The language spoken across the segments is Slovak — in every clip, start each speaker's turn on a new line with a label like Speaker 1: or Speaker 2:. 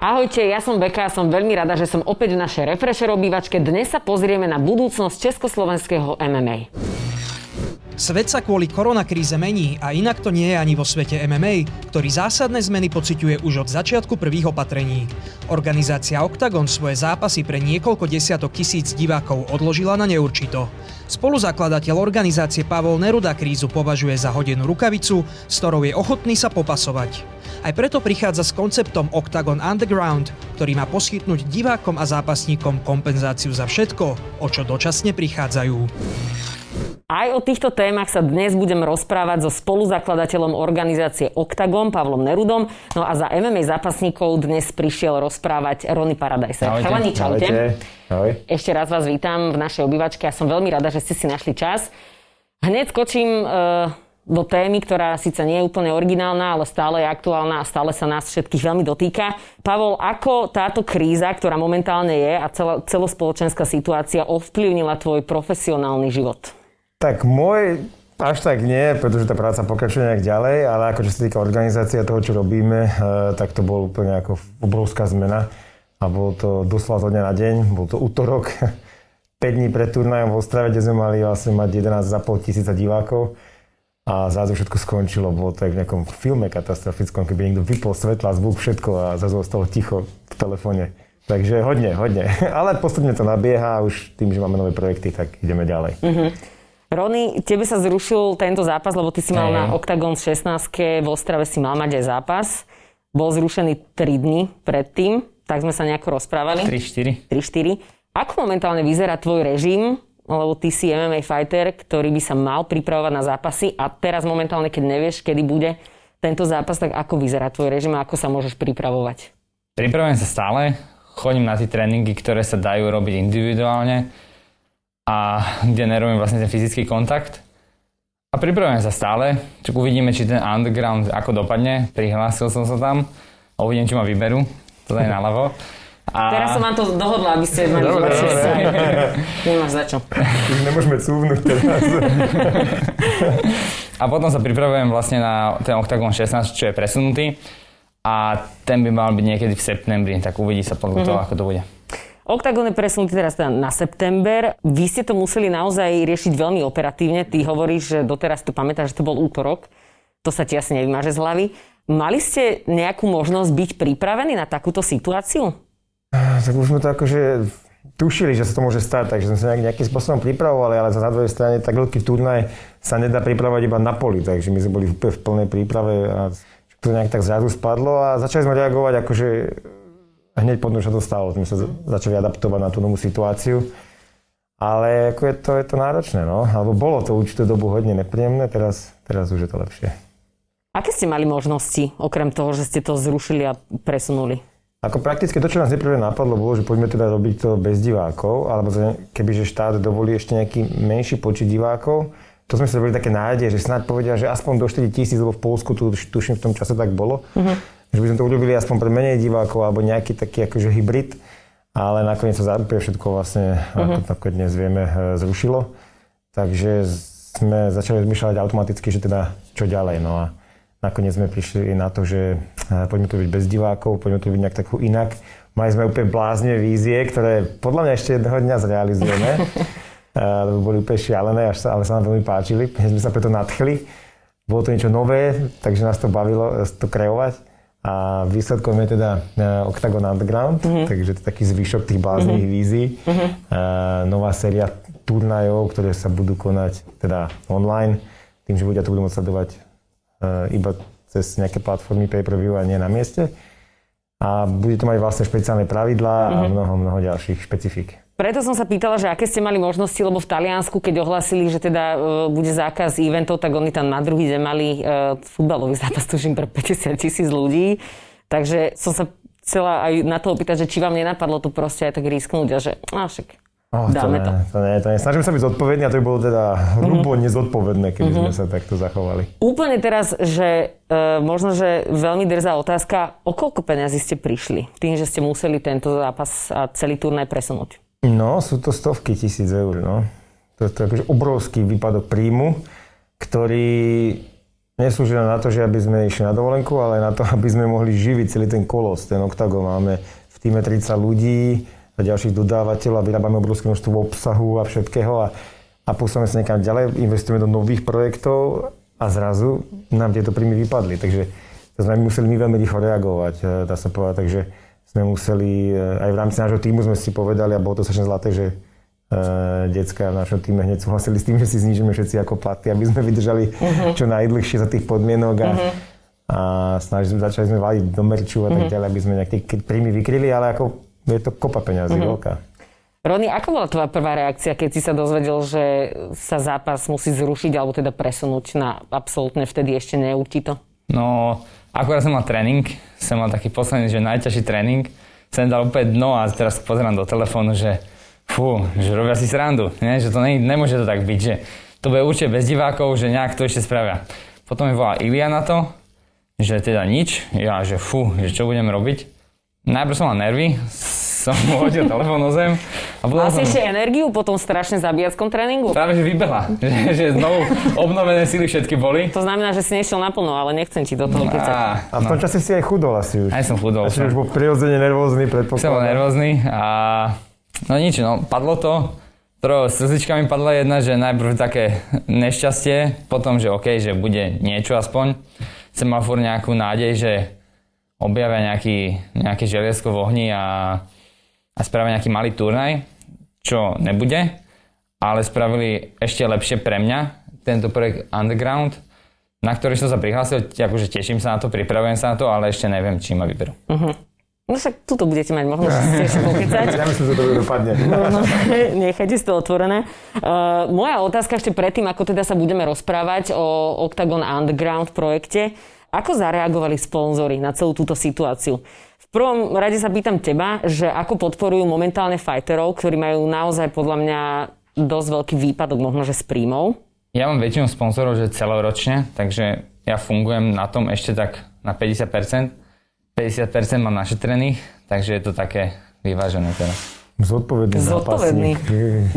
Speaker 1: Ahojte, ja som Beka a som veľmi rada, že som opäť v našej Refresher obývačke. Dnes sa pozrieme na budúcnosť československého MMA.
Speaker 2: Svet sa kvôli koronakríze mení a inak to nie je ani vo svete MMA, ktorý zásadné zmeny pociťuje už od začiatku prvých opatrení. Organizácia Octagon svoje zápasy pre niekoľko desiatok tisíc divákov odložila na neurčito. Spoluzakladateľ organizácie Pavol Neruda krízu považuje za hodenú rukavicu, s ktorou je ochotný sa popasovať. Aj preto prichádza s konceptom Octagon Underground, ktorý má poskytnúť divákom a zápasníkom kompenzáciu za všetko, o čo dočasne prichádzajú.
Speaker 1: Aj o týchto témach sa dnes budem rozprávať so spoluzakladateľom organizácie Octagon, Pavlom Nerudom. No a za MMA zápasníkov dnes prišiel rozprávať Rony Paradise. Chalani, čaute. Ahoj. Ešte raz vás vítam v našej obývačke a som veľmi rada, že ste si našli čas. Hneď skočím uh, do témy, ktorá síce nie je úplne originálna, ale stále je aktuálna a stále sa nás všetkých veľmi dotýka. Pavol, ako táto kríza, ktorá momentálne je a celá, celospoločenská situácia ovplyvnila tvoj profesionálny život?
Speaker 3: Tak môj až tak nie, pretože tá práca pokračuje nejak ďalej, ale ako čo sa týka organizácie toho, čo robíme, eh, tak to bol úplne ako obrovská zmena. A bolo to doslova zo dňa na deň, bol to útorok, 5 dní pred turnajom v Ostrave, kde sme mali vlastne mať 11,5 tisíca divákov a zrazu všetko skončilo. Bolo to v nejakom filme katastrofickom, keby niekto vypol svetla, zvuk, všetko a zrazu ostalo ticho v telefóne. Takže hodne, hodne. Ale postupne to nabieha a už tým, že máme nové projekty, tak ideme ďalej. Mm-hmm.
Speaker 1: Rony, tebe sa zrušil tento zápas, lebo ty si mal na Octagon 16 v Ostrave si mal mať aj zápas. Bol zrušený 3 dny predtým, tak sme sa nejako rozprávali.
Speaker 4: 3-4.
Speaker 1: 3-4. Ako momentálne vyzerá tvoj režim? lebo ty si MMA fighter, ktorý by sa mal pripravovať na zápasy a teraz momentálne, keď nevieš, kedy bude tento zápas, tak ako vyzerá tvoj režim a ako sa môžeš pripravovať?
Speaker 4: Pripravujem sa stále, chodím na tie tréningy, ktoré sa dajú robiť individuálne a kde nerobím vlastne ten fyzický kontakt. A pripravujem sa stále, čiže uvidíme, či ten underground ako dopadne. Prihlásil som sa tam a uvidím, či ma vyberú. To je naľavo.
Speaker 1: A... Teraz som vám to dohodla, aby ste mali dobre, dobre. Nemáš za čo.
Speaker 3: Nemôžeme cúvnuť teraz.
Speaker 4: a potom sa pripravujem vlastne na ten Octagon 16, čo je presunutý. A ten by mal byť niekedy v septembri, tak uvidí sa podľa mm-hmm. toho, ako to bude.
Speaker 1: Octagon je presunutý teraz teda na september. Vy ste to museli naozaj riešiť veľmi operatívne. Ty hovoríš, že doteraz tu pamätáš, že to bol útorok. To sa ti asi nevymaže z hlavy. Mali ste nejakú možnosť byť pripravení na takúto situáciu?
Speaker 3: Tak už sme to akože tušili, že sa to môže stať, takže sme sa nejak, nejakým spôsobom pripravovali, ale za druhej strane tak veľký turnaj sa nedá pripravovať iba na poli, takže my sme boli úplne v plnej príprave a to nejak tak zrazu spadlo a začali sme reagovať akože hneď potom, čo to stalo, sme sa začali adaptovať na tú novú situáciu. Ale ako je to, je to náročné, no. Alebo bolo to určitú dobu hodne nepríjemné, teraz, teraz už je to lepšie.
Speaker 1: Aké ste mali možnosti, okrem toho, že ste to zrušili a presunuli?
Speaker 3: Ako prakticky to, čo nás neprvé napadlo, bolo, že poďme teda robiť to bez divákov, alebo kebyže štát dovolí ešte nejaký menší počet divákov, to sme sa robili také nádej, že snáď povedia, že aspoň do 4 tisíc, lebo v Polsku tu tuším v tom čase tak bolo, uh-huh. Že by sme to urobili aspoň pre menej divákov, alebo nejaký taký akože hybrid, ale nakoniec sa úplne všetko vlastne, uh-huh. ako, ako dnes vieme, e, zrušilo. Takže sme začali rozmýšľať automaticky, že teda čo ďalej. No a Nakoniec sme prišli na to, že eh, poďme to byť bez divákov, poďme to byť nejak takú inak. Mali sme úplne blázne vízie, ktoré podľa mňa ešte jedného dňa zrealizujeme. Eh, lebo boli úplne šialené, až sa, ale sa nám veľmi páčili. My sme sa preto nadchli. Bolo to niečo nové, takže nás to bavilo to kreovať. A výsledkom je teda Octagon Underground, mm-hmm. takže to je taký zvyšok tých bláznych mm-hmm. vízií. Mm-hmm. nová séria turnajov, ktoré sa budú konať teda online, tým, že ľudia to budú môcť sledovať Eh, iba cez nejaké platformy pay-per-view a nie na mieste. A bude to mať vlastne špeciálne pravidlá mm-hmm. a mhm. mnoho, mnoho ďalších špecifík.
Speaker 1: Preto som sa pýtala, že aké ste mali možnosti, lebo v Taliansku, keď ohlasili, že teda uh, bude zákaz eventov, tak oni tam na druhý deň mali uh, futbalový zápas, tužím, pre 50 tisíc ľudí. Takže som sa chcela aj na to opýtať, že či vám nenapadlo to proste aj tak risknúť a že, no však
Speaker 3: Oh, Dáme to. Ne, to, nie, to nie. Snažím sa byť zodpovedný a to by bolo teda hrubo mm-hmm. nezodpovedné, keby mm-hmm. sme sa takto zachovali.
Speaker 1: Úplne teraz, že e, možno, že veľmi drzá otázka, o koľko peniazy ste prišli tým, že ste museli tento zápas a celý turnaj presunúť?
Speaker 3: No, sú to stovky tisíc eur, no. To, to je akože obrovský výpadok príjmu, ktorý neslúži na to, že aby sme išli na dovolenku, ale na to, aby sme mohli živiť celý ten kolos, ten oktagon. Máme v týme 30 ľudí, a ďalších dodávateľov a vyrábame obrovské množstvo obsahu a všetkého a, a posúvame sa niekam ďalej, investujeme do nových projektov a zrazu nám tieto príjmy vypadli. Takže to sme museli my veľmi rýchlo reagovať, e, dá sa povedať. Takže sme museli, e, aj v rámci nášho týmu sme si povedali, a bolo to strašne zlaté, že uh, decka v našom týme hneď súhlasili s tým, že si znižíme všetci ako platy, aby sme vydržali uh-huh. čo najdlhšie za tých podmienok a, uh-huh. a snažili začali sme váliť do merču a tak uh-huh. ďalej, aby sme nejaké príjmy vykryli, ale ako je to kopa peňazí, mm-hmm. veľká.
Speaker 1: Rony, ako bola tvoja prvá reakcia, keď si sa dozvedel, že sa zápas musí zrušiť alebo teda presunúť na absolútne vtedy ešte neurčito?
Speaker 4: No, akurát som mal tréning, som mal taký posledný, že najťažší tréning. Som dal úplne dno a teraz pozerám do telefónu, že fú, že robia si srandu, nie? že to ne, nemôže to tak byť, že to bude určite bez divákov, že nejak to ešte spravia. Potom mi volá Ilia na to, že teda nič, ja že fú, že čo budem robiť. Najprv som mal nervy, som hodil telefón o zem.
Speaker 1: A Mal si som... ešte energiu po tom strašne zabíjackom tréningu?
Speaker 4: Práve, že vybehla. že, že znovu obnovené síly všetky boli.
Speaker 1: To znamená, že si nešiel naplno, ale nechcem ti do toho kecať.
Speaker 3: A, a v tom no. čase si aj chudol asi už.
Speaker 4: Aj som chudol.
Speaker 3: Asi už bol prirodzene nervózny, predpokladám.
Speaker 4: Som bol nervózny a no nič, no padlo to. Trojo slzička mi padla jedna, že najprv také nešťastie, potom, že OK, že bude niečo aspoň. Som mal furt nejakú nádej, že objavia nejaký, nejaké želiesko v ohni a, a spravia nejaký malý turnaj, čo nebude, ale spravili ešte lepšie pre mňa tento projekt Underground, na ktorý som sa prihlásil, akože teším sa na to, pripravujem sa na to, ale ešte neviem, či ma vyberú. Uh-huh.
Speaker 1: No však tuto budete mať možnosť si ešte pokecať.
Speaker 3: Ja myslím, že to dopadne. No,
Speaker 1: no, nechajte si to otvorené. Uh, moja otázka ešte predtým, ako teda sa budeme rozprávať o Octagon Underground projekte. Ako zareagovali sponzory na celú túto situáciu? V prvom rade sa pýtam teba, že ako podporujú momentálne fighterov, ktorí majú naozaj podľa mňa dosť veľký výpadok možno, že s príjmov.
Speaker 4: Ja mám väčšinu sponzorov, že celoročne, takže ja fungujem na tom ešte tak na 50%. 50% mám našetrených, takže je to také vyvážené teraz.
Speaker 3: Zodpovedný
Speaker 1: Zodpovedný.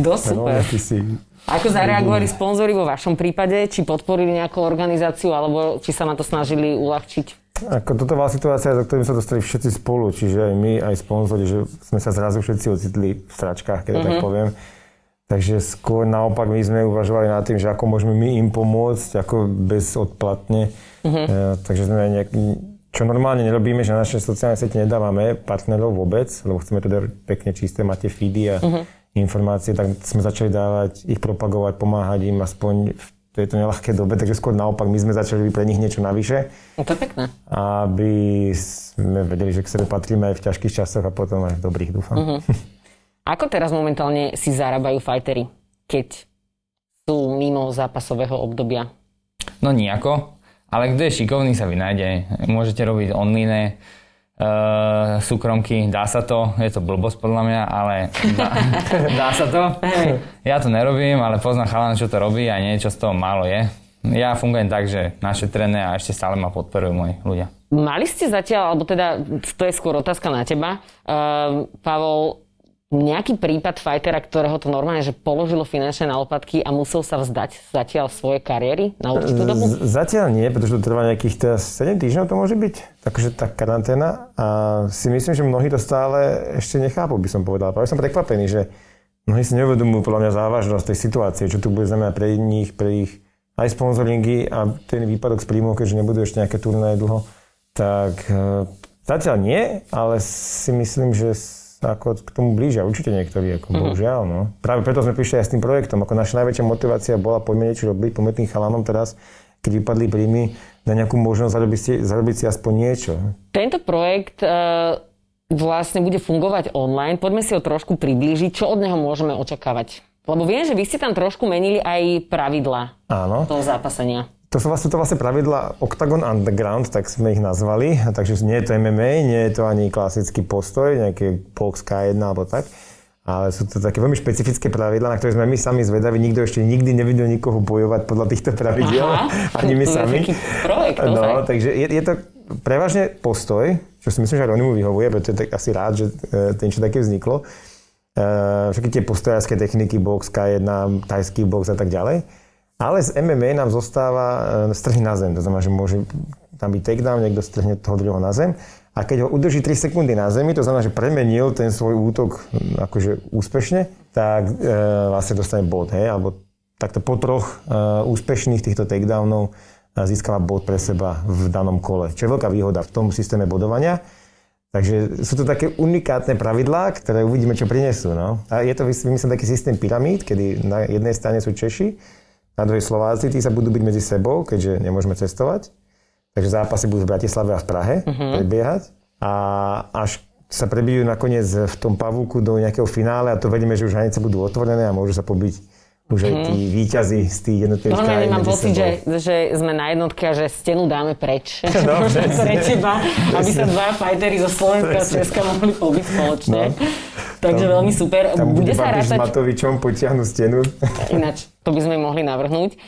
Speaker 1: Dosť super. Ako zareagovali sponzory vo vašom prípade? Či podporili nejakú organizáciu, alebo či sa na to snažili uľahčiť?
Speaker 3: Ako toto bola situácia, do ktorej sa dostali všetci spolu, čiže aj my, aj sponzori, že sme sa zrazu všetci ocitli v stračkách, keď mm-hmm. tak mhm. poviem. Takže skôr naopak my sme uvažovali nad tým, že ako môžeme my im pomôcť, ako bezodplatne. Mm-hmm. E, takže sme nejak, čo normálne nerobíme, že na naše sociálne siete nedávame partnerov vôbec, lebo chceme teda pekne čisté, máte feedy a mm-hmm informácie, tak sme začali dávať, ich propagovať, pomáhať im aspoň v tejto nelahké dobe, takže skôr naopak, my sme začali pre nich niečo navyše.
Speaker 1: No to je pekné.
Speaker 3: Aby sme vedeli, že k sebe patríme aj v ťažkých časoch a potom aj v dobrých, dúfam. Uh-huh.
Speaker 1: Ako teraz momentálne si zarábajú fajtery, keď sú mimo zápasového obdobia?
Speaker 4: No nejako, ale kto je šikovný sa vynájde. Môžete robiť online, uh, súkromky, dá sa to, je to blbosť podľa mňa, ale dá, dá sa to. Ja to nerobím, ale poznám chalana, čo to robí a niečo z toho málo je. Ja fungujem tak, že trené a ešte stále ma podporujú moji ľudia.
Speaker 1: Mali ste zatiaľ, alebo teda to je skôr otázka na teba, uh, Pavol, nejaký prípad fightera, ktorého to normálne, že položilo finančné na lopatky a musel sa vzdať zatiaľ svoje kariéry na určitú dobu? Z-
Speaker 3: zatiaľ nie, pretože to trvá nejakých teraz 7 týždňov to môže byť. Takže tá karanténa. A si myslím, že mnohí to stále ešte nechápu, by som povedal. Práve som prekvapený, že mnohí si neuvedomujú podľa mňa závažnosť tej situácie, čo tu bude znamenať pre nich, pre ich aj sponzoringy a ten výpadok z príjmov, keďže nebudú ešte nejaké turnaje dlho. Tak e, zatiaľ nie, ale si myslím, že ako k tomu blížia určite niektorí, ako mm-hmm. bohužiaľ. No. Práve preto sme prišli aj s tým projektom. Ako naša najväčšia motivácia bola poďme niečo robiť, poďme chalanom teraz, keď vypadli príjmy, na nejakú možnosť zarobiť si, zarobiť si aspoň niečo.
Speaker 1: Tento projekt uh, vlastne bude fungovať online. Poďme si ho trošku priblížiť. Čo od neho môžeme očakávať? Lebo viem, že vy ste tam trošku menili aj pravidla
Speaker 3: Áno.
Speaker 1: toho zápasenia.
Speaker 3: To sú vlastne, to vlastne pravidla Octagon Underground, tak sme ich nazvali. Takže nie je to MMA, nie je to ani klasický postoj, nejaký box K1 alebo tak. ale sú to také veľmi špecifické pravidlá, na ktoré sme my sami zvedaví. Nikto ešte nikdy nevidel nikoho bojovať podľa týchto pravidiel, ani my sami.
Speaker 1: projekt,
Speaker 3: no, takže je, je to prevažne postoj, čo si myslím, že Ronimu vyhovuje, preto je tak asi rád, že e, ten čo také vzniklo. E, všetky tie postojárske techniky, box, K1, tajský box a tak ďalej. Ale z MMA nám zostáva e, strhy na zem. To znamená, že môže tam byť takedown, niekto strhne toho druhého na zem a keď ho udrží 3 sekundy na zemi, to znamená, že premenil ten svoj útok akože úspešne, tak e, vlastne dostane bod, hej, alebo takto po troch e, úspešných týchto takedownov e, získava bod pre seba v danom kole. Čo je veľká výhoda v tom systéme bodovania. Takže sú to také unikátne pravidlá, ktoré uvidíme, čo prinesú. No. A je to vymyslený taký systém pyramíd, kedy na jednej strane sú Češi, na druhej Slováci, tí sa budú byť medzi sebou, keďže nemôžeme cestovať. Takže zápasy budú v Bratislave a v Prahe uh-huh. prebiehať. A až sa prebijú nakoniec v tom pavúku do nejakého finále a to vedíme, že už hranice budú otvorené a môžu sa pobiť už aj tí výťazí z tých jednotlivých
Speaker 1: no, krajín. mám pocit, že, že sme na jednotke a že stenu dáme preč. No, pre teba, aby sa dva fajtery zo Slovenska a Česka mohli pobiť spoločne. No. Takže tam, veľmi super.
Speaker 3: Tam bude sa rátať... s Matovičom potiahnu stenu.
Speaker 1: Ináč, to by sme mohli navrhnúť.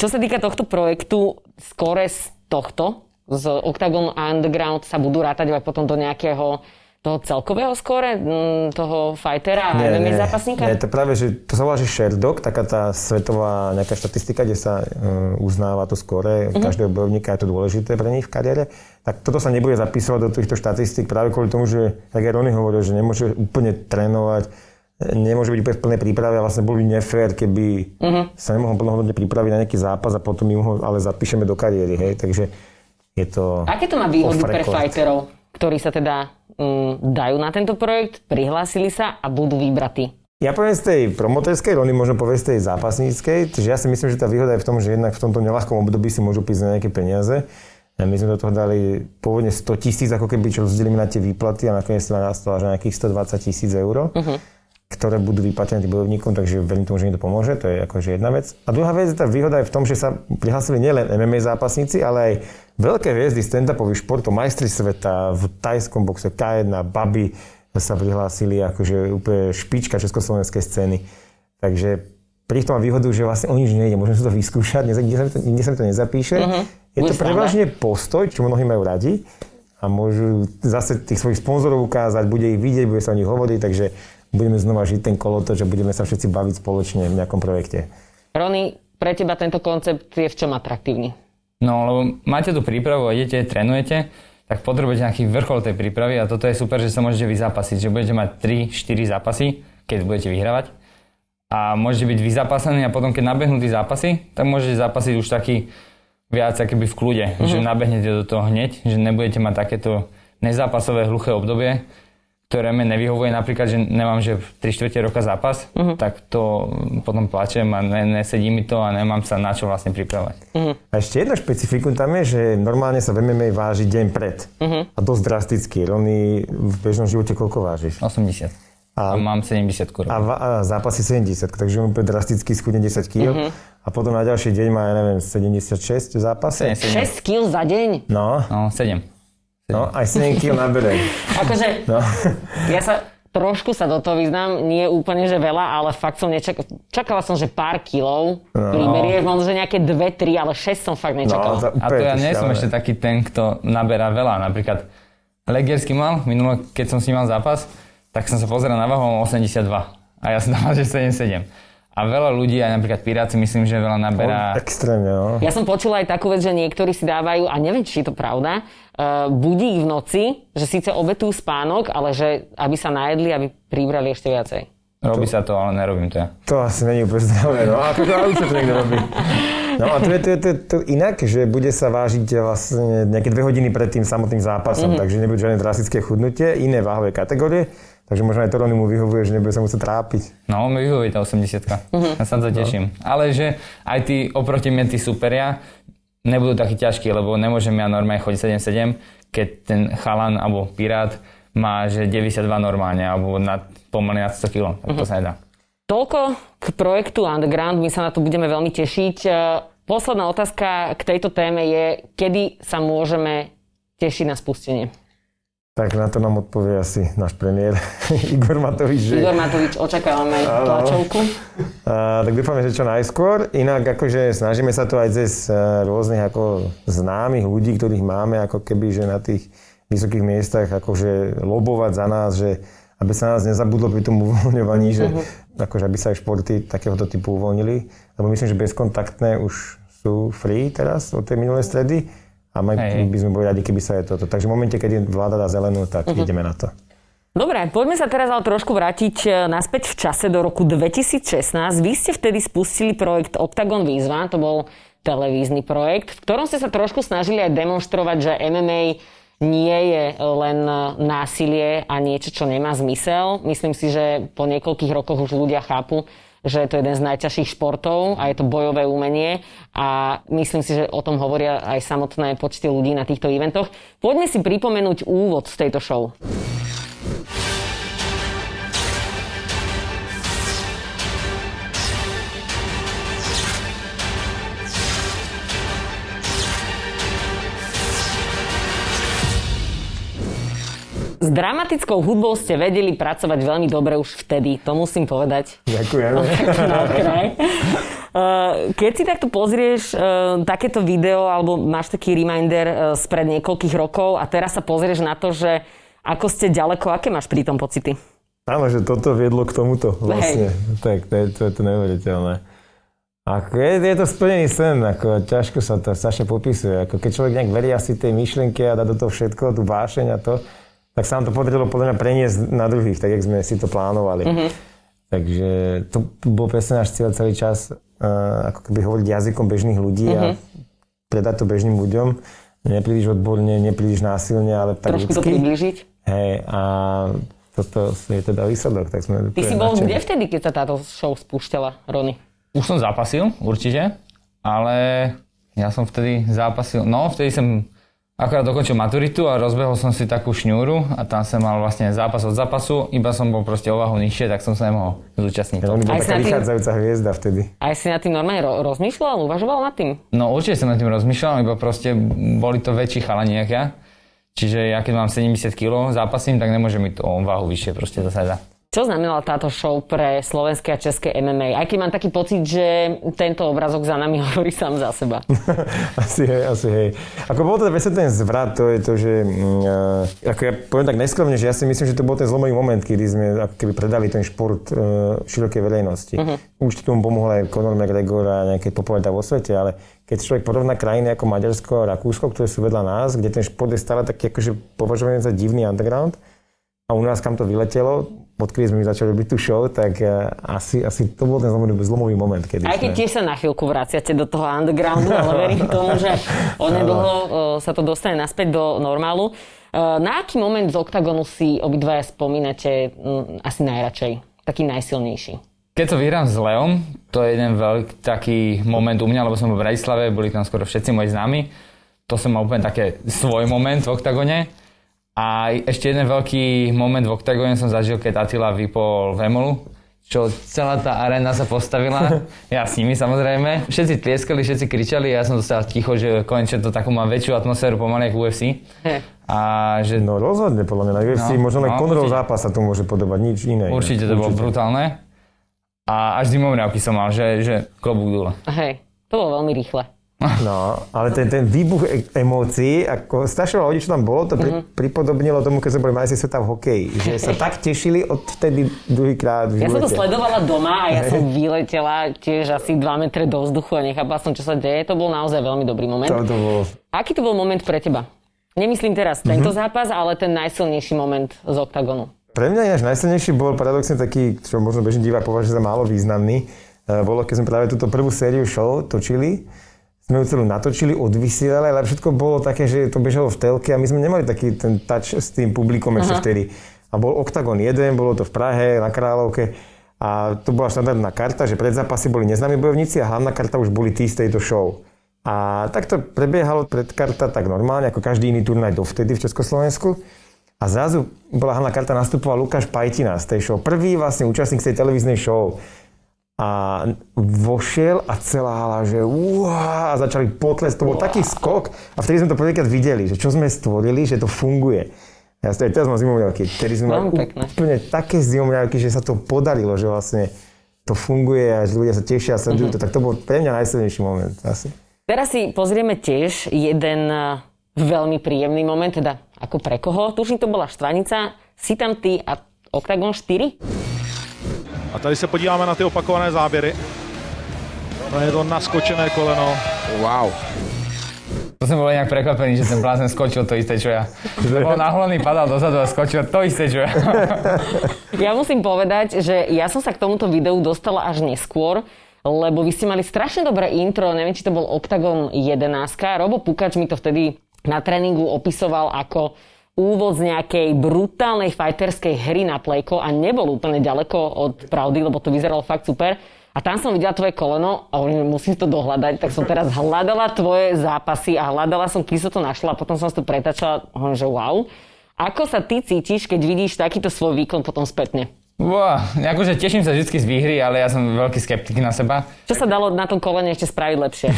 Speaker 1: Čo sa týka tohto projektu, skore z tohto, z Octagon Underground sa budú rátať aj potom do nejakého toho celkového skóre, mm, toho fightera a MMA zápasníka?
Speaker 3: Nie, to práve, že to sa volá, že Sherdog, taká tá svetová nejaká štatistika, kde sa uh, uznáva to skóre uh-huh. každého bojovníka, je to dôležité pre nich v kariére. Tak toto sa nebude zapisovať do týchto štatistík práve kvôli tomu, že, tak aj Ronny hovoril, že nemôže úplne trénovať, nemôže byť úplne v plnej príprave a vlastne bol by nefér, keby uh-huh. sa nemohol plnohodnotne pripraviť na nejaký zápas a potom mu ho ale zapíšeme do kariéry. Hej? Takže je to
Speaker 1: Aké to má výhody pre fighterov, ktorí sa teda dajú na tento projekt, prihlásili sa a budú vybratí?
Speaker 3: Ja poviem z tej promoterskej roli, možno poviem z tej zápasníckej, že ja si myslím, že tá výhoda je v tom, že jednak v tomto nelahkom období si môžu písať na nejaké peniaze. My sme do toho dali pôvodne 100 tisíc, ako keby, čo rozdelíme na tie výplaty a nakoniec sa narastlo až na nejakých 120 tisíc eur. Uh-huh ktoré budú vyplatené tým bojovníkom, takže verím tomu, že im to pomôže, to je akože jedna vec. A druhá vec, tá výhoda je v tom, že sa prihlásili nielen MMA zápasníci, ale aj veľké hviezdy stand-upových športov, majstri sveta v tajskom boxe, K1, Babi sa prihlásili akože úplne špička československej scény. Takže pri tom má výhodu, že vlastne o nič nejde, môžeme si to vyskúšať, nikde sa mi to, nikde sa mi to nezapíše. Uh-huh. Je to prevažne postoj, čo mnohí majú radi a môžu zase tých svojich sponzorov ukázať, bude ich vidieť, bude sa o nich hovoriť, takže budeme znova žiť ten koloto, že budeme sa všetci baviť spoločne v nejakom projekte.
Speaker 1: Rony, pre teba tento koncept je v čom atraktívny?
Speaker 4: No, lebo máte tú prípravu a idete, trénujete, tak potrebujete nejaký vrchol tej prípravy a toto je super, že sa môžete vyzápasiť, že budete mať 3-4 zápasy, keď budete vyhrávať a môžete byť vyzápasení a potom, keď nabehnú tí zápasy, tak môžete zápasiť už taký viac akoby v kľude, uh-huh. že nabehnete do toho hneď, že nebudete mať takéto nezápasové hluché obdobie, ktoré mi nevyhovuje, napríklad, že nemám že 3 čtvrte roka zápas, uh-huh. tak to potom plačem a ne, nesedí mi to a nemám sa na čo vlastne pripravať.
Speaker 3: Uh-huh. A ešte jedno špecifikum tam je, že normálne sa v MMA váži deň pred. Uh-huh. A dosť drasticky. Rovný v bežnom živote koľko vážiš?
Speaker 4: 80. A, a mám 70
Speaker 3: kg. A, a zápasy 70, takže on úplne drasticky schudne 10 kg. Uh-huh. A potom na ďalší deň má, ja neviem, 76 v zápase.
Speaker 1: 6 kg za deň?
Speaker 3: No.
Speaker 4: No, 7.
Speaker 3: No, aj 7 kg nabere.
Speaker 1: akože, no. ja sa trošku sa do toho vyznám, nie úplne, že veľa, ale fakt som nečakal. Čakala som, že pár kilov no. priberieš, možno, že nejaké 2-3, ale 6 som fakt nečakal. No,
Speaker 4: a to ja nie som ešte taký ten, kto naberá veľa. Napríklad Legierský mal, minulo, keď som s ním mal zápas, tak som sa pozeral na váhu 82. A ja som dával, že 77. A veľa ľudí, aj napríklad Piráci, myslím, že veľa naberá...
Speaker 3: Extrémne, no.
Speaker 1: Ja som počula aj takú vec, že niektorí si dávajú, a neviem, či je to pravda, uh, budík v noci, že síce obetujú spánok, ale že aby sa najedli, aby pribrali ešte viacej.
Speaker 4: Robí to, sa to, ale nerobím to.
Speaker 3: To asi není úplne zdravé, no. Ako to to niekto robí. No a to je, to, je, to, je to inak, že bude sa vážiť vlastne nejaké dve hodiny pred tým samotným zápasom, mm-hmm. takže nebude žiadne drastické chudnutie, iné váhové kategórie. Takže možno aj Torony mu vyhovuje, že nebude sa musieť trápiť.
Speaker 4: No, mi vyhovuje tá 80 uh-huh. Ja sa to no. teším. No. Ale že aj tí oproti mne, tí superia, nebudú takí ťažkí, lebo nemôžem ja normálne chodiť 7-7, keď ten chalan alebo pirát má že 92 normálne, alebo na, pomaly nad 100 kg. Tak to uh-huh. sa nedá.
Speaker 1: Toľko k projektu Underground, my sa na to budeme veľmi tešiť. E, posledná otázka k tejto téme je, kedy sa môžeme tešiť na spustenie?
Speaker 3: Tak na to nám odpovie asi náš premiér Igor Matovič. Že...
Speaker 1: Igor Matovič, očakávame tlačovku.
Speaker 3: A, tak dúfame, že čo najskôr. Inak akože snažíme sa to aj cez e, rôznych ako známych ľudí, ktorých máme ako keby, že na tých vysokých miestach akože lobovať za nás, že aby sa nás nezabudlo pri tom uvoľňovaní, že uh-huh. akože aby sa aj športy takéhoto typu uvoľnili. Lebo myslím, že bezkontaktné už sú free teraz od tej minulej stredy a my hey. by sme boli radi, keby sa je toto. Takže v momente, keď vláda dá zelenú, tak uh-huh. ideme na to.
Speaker 1: Dobre, poďme sa teraz ale trošku vrátiť e, naspäť v čase do roku 2016. Vy ste vtedy spustili projekt Octagon Výzva, to bol televízny projekt, v ktorom ste sa trošku snažili aj demonstrovať, že MMA nie je len násilie a niečo, čo nemá zmysel. Myslím si, že po niekoľkých rokoch už ľudia chápu, že je to jeden z najťažších športov a je to bojové umenie a myslím si, že o tom hovoria aj samotné počty ľudí na týchto eventoch. Poďme si pripomenúť úvod z tejto show. S dramatickou hudbou ste vedeli pracovať veľmi dobre už vtedy, to musím povedať.
Speaker 3: Ďakujem.
Speaker 1: Eh, keď si takto pozrieš eh, takéto video, alebo máš taký reminder eh, spred niekoľkých rokov a teraz sa pozrieš na to, že ako ste ďaleko, aké máš pri tom pocity?
Speaker 3: Áno, že toto viedlo k tomuto vlastne. Hej. Tak, to je to, je to neuveriteľné. Ako je, je to splnený sen, ako ťažko sa to strašne popisuje. Ako keď človek nejak verí asi tej myšlienke a dá do toho všetko, tú vášeň a to, tak sa nám to podarilo podľa mňa preniesť na druhých, tak jak sme si to plánovali. Mm-hmm. Takže to bol presne náš cieľ celý čas, uh, ako keby hovoriť jazykom bežných ľudí mm-hmm. a mhm. predať to bežným ľuďom. Nepríliš odborne, nepríliš násilne, ale tak
Speaker 1: Trošku ľudsky. to približiť.
Speaker 3: Hej, a toto je teda výsledok. Tak sme
Speaker 1: Ty si bol kde vtedy, keď sa táto show spúšťala, Rony?
Speaker 4: Už som zápasil, určite, ale ja som vtedy zápasil, no vtedy som Akorát dokončil maturitu a rozbehol som si takú šňúru a tam som mal vlastne zápas od zápasu, iba som bol proste o váhu nižšie, tak som sa nemohol zúčastniť.
Speaker 3: Ja, on bol taká vychádzajúca hviezda vtedy.
Speaker 1: Aj si nad tým normálne ro- rozmýšľal, uvažoval nad tým?
Speaker 4: No určite som nad tým rozmýšľal, iba proste boli to väčší chalani, jak ja. Čiže ja keď mám 70 kg zápasím, tak nemôžem mi to o váhu vyššie, proste to sa dá.
Speaker 1: Čo znamenala táto show pre slovenské a české MMA? Aj keď mám taký pocit, že tento obrazok za nami hovorí sám za seba.
Speaker 3: asi hej, asi hej. Ako bol presne ten zvrat, to je to, že uh, ako ja poviem tak neskromne, že ja si myslím, že to bol ten zlomový moment, kedy sme ako keby predali ten šport uh, širokej verejnosti. Uh-huh. Už tomu pomohol aj Conor McGregor a nejaké popularita vo svete, ale keď človek porovná krajiny ako Maďarsko a Rakúsko, ktoré sú vedľa nás, kde ten šport je stále taký akože považovaný za divný underground, a u nás kam to vyletelo, odkedy sme začali robiť tú show, tak uh, asi, asi to bol ten zlomový, zlomový moment. Kedy
Speaker 1: Aj keď sme... tiež sa na chvíľku vraciate do toho undergroundu, ale verím tomu, že onedlho uh, sa to dostane naspäť do normálu. Uh, na aký moment z OKTAGONu si obidvaja spomínate asi najradšej? Taký najsilnejší?
Speaker 4: Keď to vyhrám s Leom, to je jeden veľký taký moment u mňa, lebo som bol v Bratislave, boli tam skoro všetci moji známi. To som mal úplne také svoj moment v oktagone. A ešte jeden veľký moment v Octagone som zažil, keď Attila vypol Vemolu, čo celá tá arena sa postavila, ja s nimi samozrejme. Všetci tlieskali, všetci kričali, ja som dostal ticho, že konečne to takú má väčšiu atmosféru pomaly ako UFC.
Speaker 3: A že... No rozhodne, podľa mňa na UFC, no, možno len no, Connorov zápas sa tu môže podobať, nič iné.
Speaker 4: Určite to určite. bolo brutálne. A až zimom som mal, že, že klobúk dole.
Speaker 1: Hej, to bolo veľmi rýchle.
Speaker 3: No, ale ten, ten výbuch e- emócií, ako strašne ľudí, čo tam bolo, to pri, mm-hmm. pripodobnilo tomu, keď sme boli majstri sveta v hokeji. Že sa tak tešili od vtedy druhýkrát v
Speaker 1: Ja som to sledovala doma a ja som vyletela tiež asi 2 metre do vzduchu a nechápala som, čo sa deje. To bol naozaj veľmi dobrý moment.
Speaker 3: To, to bol...
Speaker 1: Aký to bol moment pre teba? Nemyslím teraz mm-hmm. tento zápas, ale ten najsilnejší moment z OKTAGONu.
Speaker 3: Pre mňa až najsilnejší bol paradoxne taký, čo možno bežný divák považuje za málo významný. E, bolo, keď sme práve túto prvú sériu show točili sme ju celú natočili, odvysielali, ale všetko bolo také, že to bežalo v telke a my sme nemali taký ten touch s tým publikom ešte Aha. vtedy. A bol Octagon 1, bolo to v Prahe, na Kráľovke a to bola štandardná karta, že pred zápasy boli neznámi bojovníci a hlavná karta už boli tí z tejto show. A tak to prebiehalo pred karta tak normálne, ako každý iný turnaj dovtedy v Československu. A zrazu bola hlavná karta, nastupoval Lukáš Pajtina z tej show. Prvý vlastne účastník z tej televíznej show a vošiel a celá hala, že uá, a začali potles, to bol taký skok a vtedy sme to prvýkrát videli, že čo sme stvorili, že to funguje. Ja aj teraz mám zimomriavky, ktorý sme mali úplne také zimomriavky, že sa to podarilo, že vlastne to funguje a že ľudia sa tešia a sledujú uh-huh. to, tak to bol pre mňa najsilnejší moment asi.
Speaker 1: Teraz si pozrieme tiež jeden eh, veľmi príjemný moment, teda ako pre koho. Tuším, to bola Štvanica, si tam ty a Octagon 4.
Speaker 5: A tady se podíváme na ty opakované záběry. To je to naskočené koleno.
Speaker 4: Wow. To som bol nejak prekvapený, že ten blázen skočil to isté, čo ja. Že bol nahloný, padal dozadu a skočil to isté, čo ja.
Speaker 1: Ja musím povedať, že ja som sa k tomuto videu dostala až neskôr, lebo vy ste mali strašne dobré intro, neviem, či to bol Octagon 11. Robo Pukač mi to vtedy na tréningu opisoval ako úvod z nejakej brutálnej fighterskej hry na plejko a nebol úplne ďaleko od pravdy, lebo to vyzeralo fakt super. A tam som videla tvoje koleno a hovorím, musím to dohľadať, tak som teraz hľadala tvoje zápasy a hľadala som, kým som to našla a potom som to pretačala, hovorím, že wow. Ako sa ty cítiš, keď vidíš takýto svoj výkon potom spätne?
Speaker 4: Wow, akože teším sa vždy z výhry, ale ja som veľký skeptik na seba.
Speaker 1: Čo sa dalo na tom kolene ešte spraviť lepšie?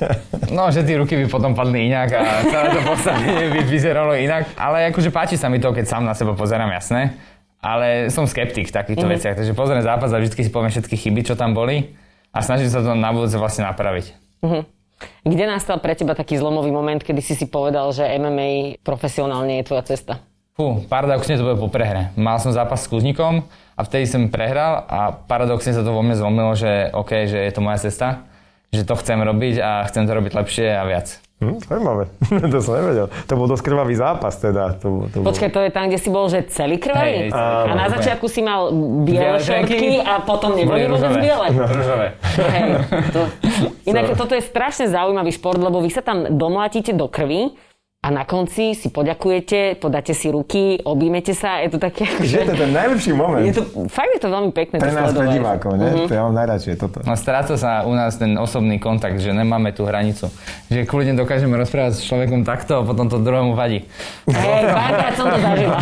Speaker 4: no, že tie ruky by potom padli inak a celé to postavenie by vyzeralo inak. Ale akože páči sa mi to, keď sám na seba pozerám, jasné ale som skeptik v takýchto mm-hmm. veciach, takže pozriem zápas a vždy si poviem všetky chyby, čo tam boli a snažím sa to na budúce vlastne napraviť. Mm-hmm.
Speaker 1: Kde nastal pre teba taký zlomový moment, kedy si si povedal, že MMA profesionálne je tvoja cesta?
Speaker 4: Fú, paradoxne to bolo po prehre. Mal som zápas s Kuznikom a vtedy som prehral a paradoxne sa to vo mne zlomilo, že OK, že je to moja cesta, že to chcem robiť a chcem to robiť lepšie a viac.
Speaker 3: Hm, zaujímavé, to som nevedel. To bol dosť krvavý zápas teda. To, to
Speaker 1: Počkaj, to je tam, kde si bol, že celý krvavý? Hey, a, a na začiatku si mal biele šortky a potom neboli vôbec biele?
Speaker 4: No, Hej,
Speaker 1: to, inak toto je strašne zaujímavý šport, lebo vy sa tam domlátíte do krvi a na konci si poďakujete, podáte si ruky, objímete sa, je to také...
Speaker 3: Je to ten najlepší moment.
Speaker 1: Je to, fakt je to veľmi pekné.
Speaker 3: Pre nás, pre divákov, ne? Uh-huh. To ja mám najradšej toto.
Speaker 4: No stráca sa u nás ten osobný kontakt, že nemáme tú hranicu. Že kľudne dokážeme rozprávať s človekom takto a potom to druhému vadí.
Speaker 1: Hej, párkrát som to zažila.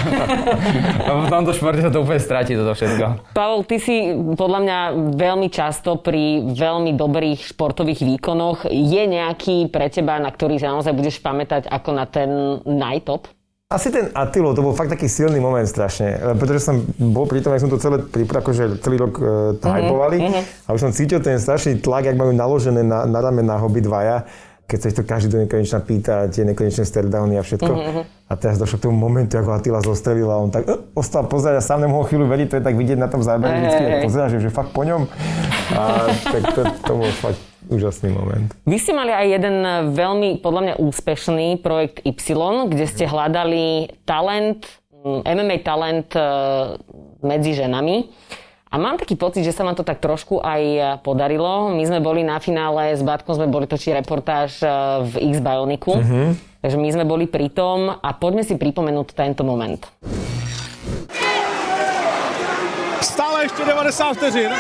Speaker 4: a v tomto športe sa to úplne stráti toto všetko.
Speaker 1: Pavol, ty si podľa mňa veľmi často pri veľmi dobrých športových výkonoch. Je nejaký pre teba, na ktorý sa naozaj budeš pamätať ako na ten najtop?
Speaker 3: Asi ten Attilo, to bol fakt taký silný moment strašne, pretože som bol pri tom, jak som to celé pripravil, akože celý rok uh, mm-hmm. hypovali mm-hmm. a už som cítil ten strašný tlak, jak majú naložené na, na rame na hobby dvaja, keď sa ich to každý do nekonečna pýta, tie nekonečné stairdowny a všetko. Mm-hmm. A teraz došlo k tomu momentu, ako Attila zostrelil a on tak uh, ostal pozerať a sám nemohol chvíľu vedieť, to je tak vidieť na tom zábere, hey, vždycky hey, pozera, že, že fakt po ňom. A tak to, to bol fakt úžasný moment.
Speaker 1: Vy ste mali aj jeden veľmi, podľa mňa, úspešný projekt Y, kde ste hľadali talent, MMA talent e, medzi ženami. A mám taký pocit, že sa vám to tak trošku aj podarilo. My sme boli na finále, s Batkom sme boli točiť reportáž e, v X Bioniku. Uh-huh. Takže my sme boli pri tom a poďme si pripomenúť tento moment.
Speaker 5: Stále ešte 90 vteřin.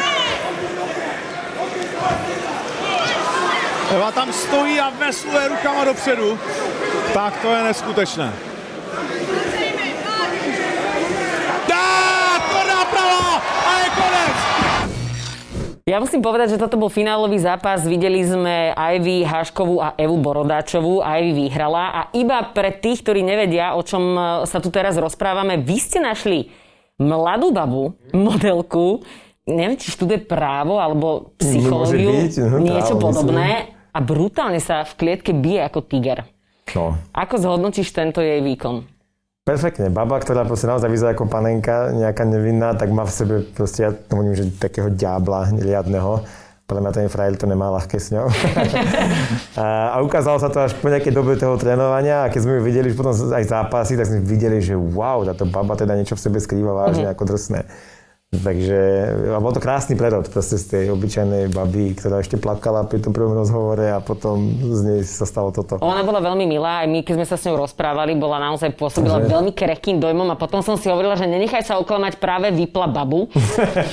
Speaker 5: Eva tam stojí a vesluje rukama dopředu. Tak to je neskutečné.
Speaker 1: Ja musím povedať, že toto bol finálový zápas. Videli sme Ivy Haškovú a Evu Borodáčovú. Ivy vyhrala a iba pre tých, ktorí nevedia, o čom e, sa tu teraz rozprávame, vy ste našli mladú babu, modelku, neviem, či študuje právo alebo psychológiu, byť, no, niečo právo, podobné. Myslím a brutálne sa v klietke bije ako tiger. No. Ako zhodnotíš tento jej výkon?
Speaker 3: Perfektne. Baba, ktorá proste naozaj vyzerá ako panenka, nejaká nevinná, tak má v sebe proste, ja to hovorím, že takého diabla riadneho. Podľa mňa ten frajer to nemá ľahké s ňou. a, a ukázalo sa to až po nejakej dobe toho trénovania a keď sme ju videli potom aj zápasy, tak sme videli, že wow, táto baba teda niečo v sebe skrýva vážne mm-hmm. ako drsné. Takže a bol to krásny prerod proste z tej obyčajnej baby, ktorá ešte plakala pri tom prvom rozhovore a potom z nej sa stalo toto.
Speaker 1: Ona bola veľmi milá, aj my, keď sme sa s ňou rozprávali, bola naozaj pôsobila že... veľmi krehkým dojmom a potom som si hovorila, že nenechaj sa oklamať, práve vypla babu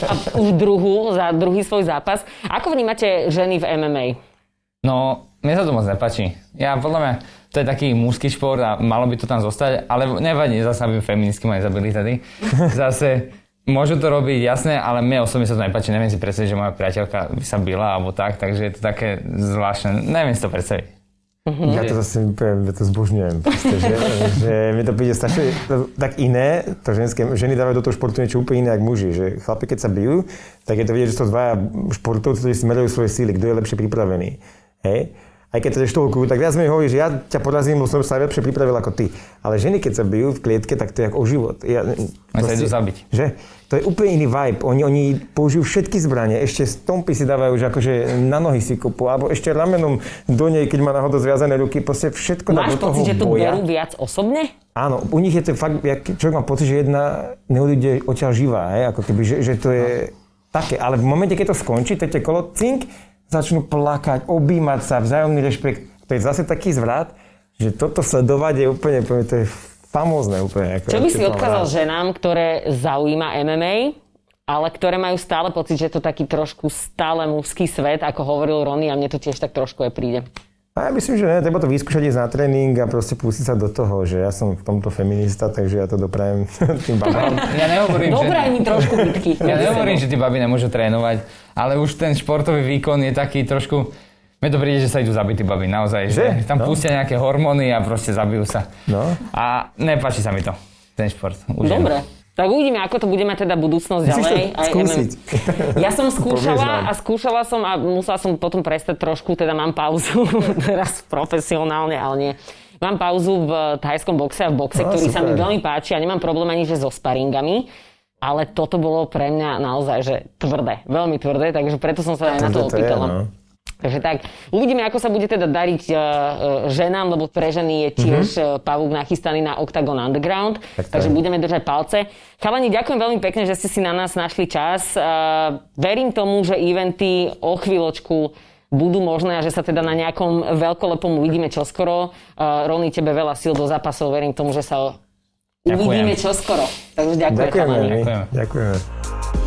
Speaker 1: a už druhú, za druhý svoj zápas. Ako vnímate ženy v MMA?
Speaker 4: No, mne sa to moc nepáči. Ja podľa mňa, to je taký mužský šport a malo by to tam zostať, ale nevadí, zase aby feministky ma nezabili tady. Zase Môžu to robiť, jasné, ale mne osobne sa to nepáči. Neviem si predstaviť, že moja priateľka by sa byla alebo tak, takže je to také zvláštne. Neviem si to predstaviť.
Speaker 3: Uh-huh. Ja to zase ja to zbožňujem. Proste, že, že mi to príde strašne tak iné, to ženské, ženy dávajú do toho športu niečo úplne iné ako muži. Že chlapi, keď sa bijú, tak je to vidieť, že sú to dvaja športovci, ktorí si merujú svoje síly, kto je lepšie pripravený. Hej? Aj keď to je štolku, tak viac mi hovorí, že ja ťa porazím, lebo som sa lepšie pripravil ako ty. Ale ženy, keď sa bijú v klietke, tak to je ako o život. Ja,
Speaker 4: proste, sa idú zabiť.
Speaker 3: Že? To je úplne iný vibe. Oni, oni použijú všetky zbranie, ešte stompy si dávajú, že akože na nohy si kopú, alebo ešte ramenom do nej, keď má náhodou zviazané ruky, proste všetko dá do toho
Speaker 1: pocit, že to
Speaker 3: boja.
Speaker 1: berú viac osobne?
Speaker 3: Áno, u nich je to fakt, jak, človek má pocit, že jedna neodíde odtiaľ živá, hej? ako keby, že, že to je také. Ale v momente, keď to skončí, to je kolo, cink, začnú plakať, objímať sa, vzájomný rešpekt. To je zase taký zvrat, že toto sledovať je úplne, úplne to je famózne úplne.
Speaker 1: Ako Čo by si odkázal rád. ženám, ktoré zaujíma MMA, ale ktoré majú stále pocit, že je to taký trošku stále mužský svet, ako hovoril Rony a mne to tiež tak trošku aj príde.
Speaker 3: A ja myslím, že ne, treba to vyskúšať ísť na tréning a proste pustiť sa do toho, že ja som v tomto feminista, takže ja to doprajem tým babám.
Speaker 4: Ja nehovorím,
Speaker 1: Dobraj
Speaker 4: že...
Speaker 1: mi trošku bitky.
Speaker 4: Ja nehovorím, že tí baby nemôžu trénovať, ale už ten športový výkon je taký trošku mne to príde, že sa idú zabiť baby, naozaj. Že? že tam no. pustia nejaké hormóny a proste zabijú sa. No. A nepáči sa mi to, ten šport.
Speaker 1: Už Dobre. Tak uvidíme, ako to budeme teda budúcnosť ďalej.
Speaker 3: Aj skúsiť.
Speaker 1: Ja som skúšala a skúšala som a musela som potom prestať trošku, teda mám pauzu teraz profesionálne, ale nie. Mám pauzu v thajskom boxe a v boxe, no, ktorý super. sa mi veľmi páči a nemám problém ani že so sparingami. Ale toto bolo pre mňa naozaj, že tvrdé, veľmi tvrdé, takže preto som sa aj na to opýtala. Takže tak, uvidíme, ako sa bude teda dariť uh, ženám, lebo pre ženy je tiež mm-hmm. pavúk nachystaný na Octagon Underground, tak takže budeme držať palce. Chalani, ďakujem veľmi pekne, že ste si na nás našli čas. Uh, verím tomu, že eventy o chvíľočku budú možné a že sa teda na nejakom veľkolepom uvidíme čoskoro. Uh, Rony, tebe veľa síl do zápasov, verím tomu, že sa ďakujem. uvidíme čoskoro. Takže ďakujem, ďakujeme, chalani.
Speaker 3: Ďakujeme. ďakujeme.